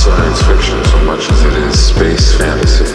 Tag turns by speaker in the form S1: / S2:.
S1: science fiction so much as it is space fantasy.